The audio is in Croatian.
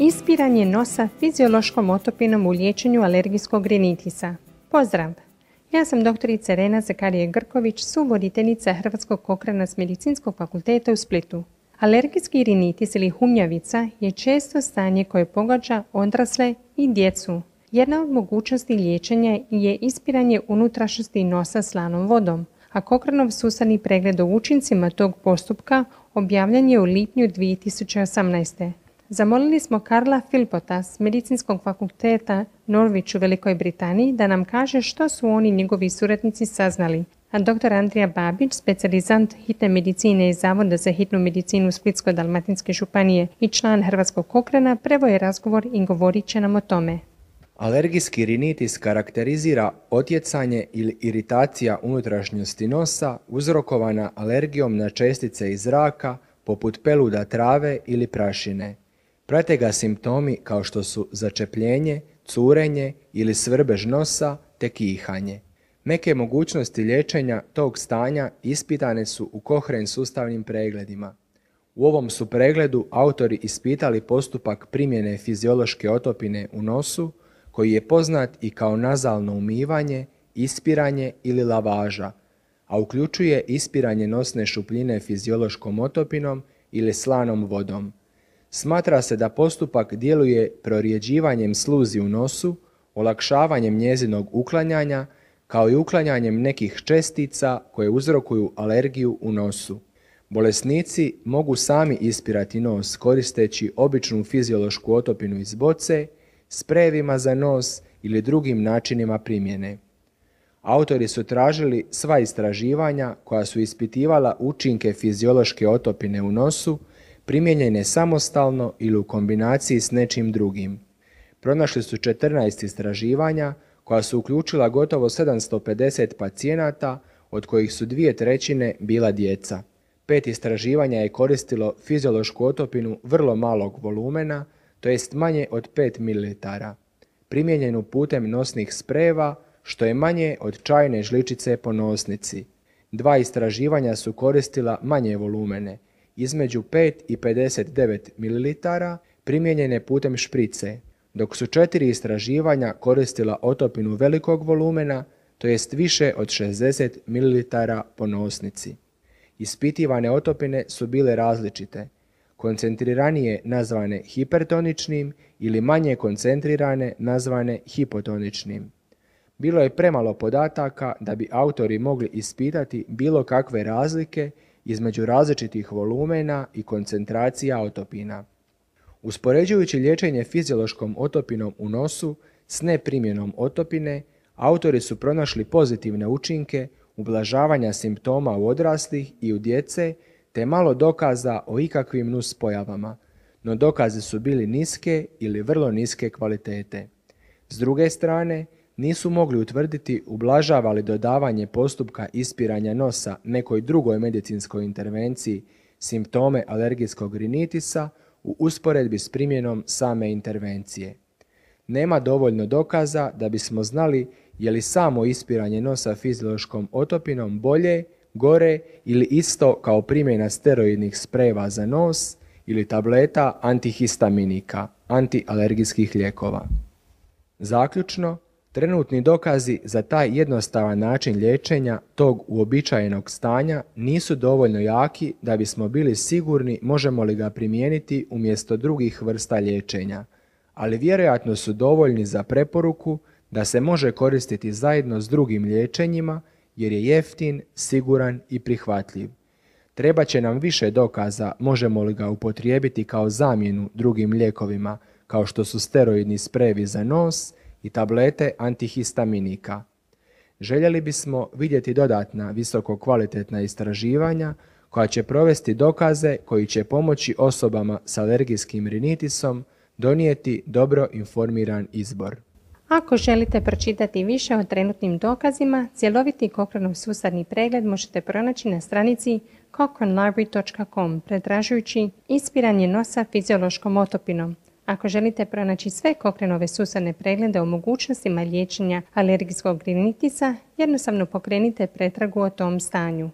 Ispiranje nosa fiziološkom otopinom u liječenju alergijskog rinitisa. Pozdrav! Ja sam doktorica Rena Zakarije Grković, suvoditeljica Hrvatskog kokrana s medicinskog fakulteta u Splitu. Alergijski rinitis ili humjavica je često stanje koje pogađa odrasle i djecu. Jedna od mogućnosti liječenja je ispiranje unutrašnjosti nosa slanom vodom, a Kokranov sustavni pregled o učincima tog postupka objavljen je u lipnju 2018. Zamolili smo Karla Filpota s Medicinskog fakulteta Norwich u Velikoj Britaniji da nam kaže što su oni njegovi suradnici saznali. A dr. Andrija Babić, specijalizant hitne medicine iz Zavoda za hitnu medicinu Splitsko-Dalmatinske županije i član Hrvatskog kokrena, prevoje razgovor i govorit će nam o tome. Alergijski rinitis karakterizira otjecanje ili iritacija unutrašnjosti nosa uzrokovana alergijom na čestice iz zraka poput peluda trave ili prašine. Prate ga simptomi kao što su začepljenje, curenje ili svrbež nosa te kihanje. Neke mogućnosti liječenja tog stanja ispitane su u kohren sustavnim pregledima. U ovom su pregledu autori ispitali postupak primjene fiziološke otopine u nosu, koji je poznat i kao nazalno umivanje, ispiranje ili lavaža, a uključuje ispiranje nosne šupljine fiziološkom otopinom ili slanom vodom. Smatra se da postupak djeluje prorijeđivanjem sluzi u nosu, olakšavanjem njezinog uklanjanja, kao i uklanjanjem nekih čestica koje uzrokuju alergiju u nosu. Bolesnici mogu sami ispirati nos koristeći običnu fiziološku otopinu iz boce, sprejevima za nos ili drugim načinima primjene. Autori su tražili sva istraživanja koja su ispitivala učinke fiziološke otopine u nosu primijenjene samostalno ili u kombinaciji s nečim drugim. Pronašli su 14 istraživanja koja su uključila gotovo 750 pacijenata, od kojih su dvije trećine bila djeca. Pet istraživanja je koristilo fiziološku otopinu vrlo malog volumena, to jest manje od 5 ml, primijenjenu putem nosnih spreva, što je manje od čajne žličice po nosnici. Dva istraživanja su koristila manje volumene, između 5 i 59 ml primijenjene putem šprice, dok su četiri istraživanja koristila otopinu velikog volumena, to jest više od 60 ml po nosnici. Ispitivane otopine su bile različite, koncentriranije nazvane hipertoničnim ili manje koncentrirane nazvane hipotoničnim. Bilo je premalo podataka da bi autori mogli ispitati bilo kakve razlike između različitih volumena i koncentracija otopina. Uspoređujući liječenje fiziološkom otopinom u nosu s neprimjenom otopine, autori su pronašli pozitivne učinke ublažavanja simptoma u odraslih i u djece te malo dokaza o ikakvim nuspojavama, no dokaze su bili niske ili vrlo niske kvalitete. S druge strane, nisu mogli utvrditi ublažava li dodavanje postupka ispiranja nosa nekoj drugoj medicinskoj intervenciji simptome alergijskog rinitisa u usporedbi s primjenom same intervencije. Nema dovoljno dokaza da bismo znali je li samo ispiranje nosa fiziološkom otopinom bolje, gore ili isto kao primjena steroidnih spreva za nos ili tableta antihistaminika, antialergijskih lijekova. Zaključno, Trenutni dokazi za taj jednostavan način liječenja tog uobičajenog stanja nisu dovoljno jaki da bismo bili sigurni možemo li ga primijeniti umjesto drugih vrsta liječenja, ali vjerojatno su dovoljni za preporuku da se može koristiti zajedno s drugim liječenjima jer je jeftin, siguran i prihvatljiv. Treba će nam više dokaza možemo li ga upotrijebiti kao zamjenu drugim lijekovima kao što su steroidni sprevi za nos i tablete antihistaminika. Željeli bismo vidjeti dodatna visoko kvalitetna istraživanja koja će provesti dokaze koji će pomoći osobama s alergijskim rinitisom donijeti dobro informiran izbor. Ako želite pročitati više o trenutnim dokazima, cjeloviti Cochraneov sustavni pregled možete pronaći na stranici cochranelibrary.com pretražujući ispiranje nosa fiziološkom otopinom ako želite pronaći sve kokrenove susadne preglede o mogućnostima liječenja alergijskog rinitisa, jednostavno pokrenite pretragu o tom stanju.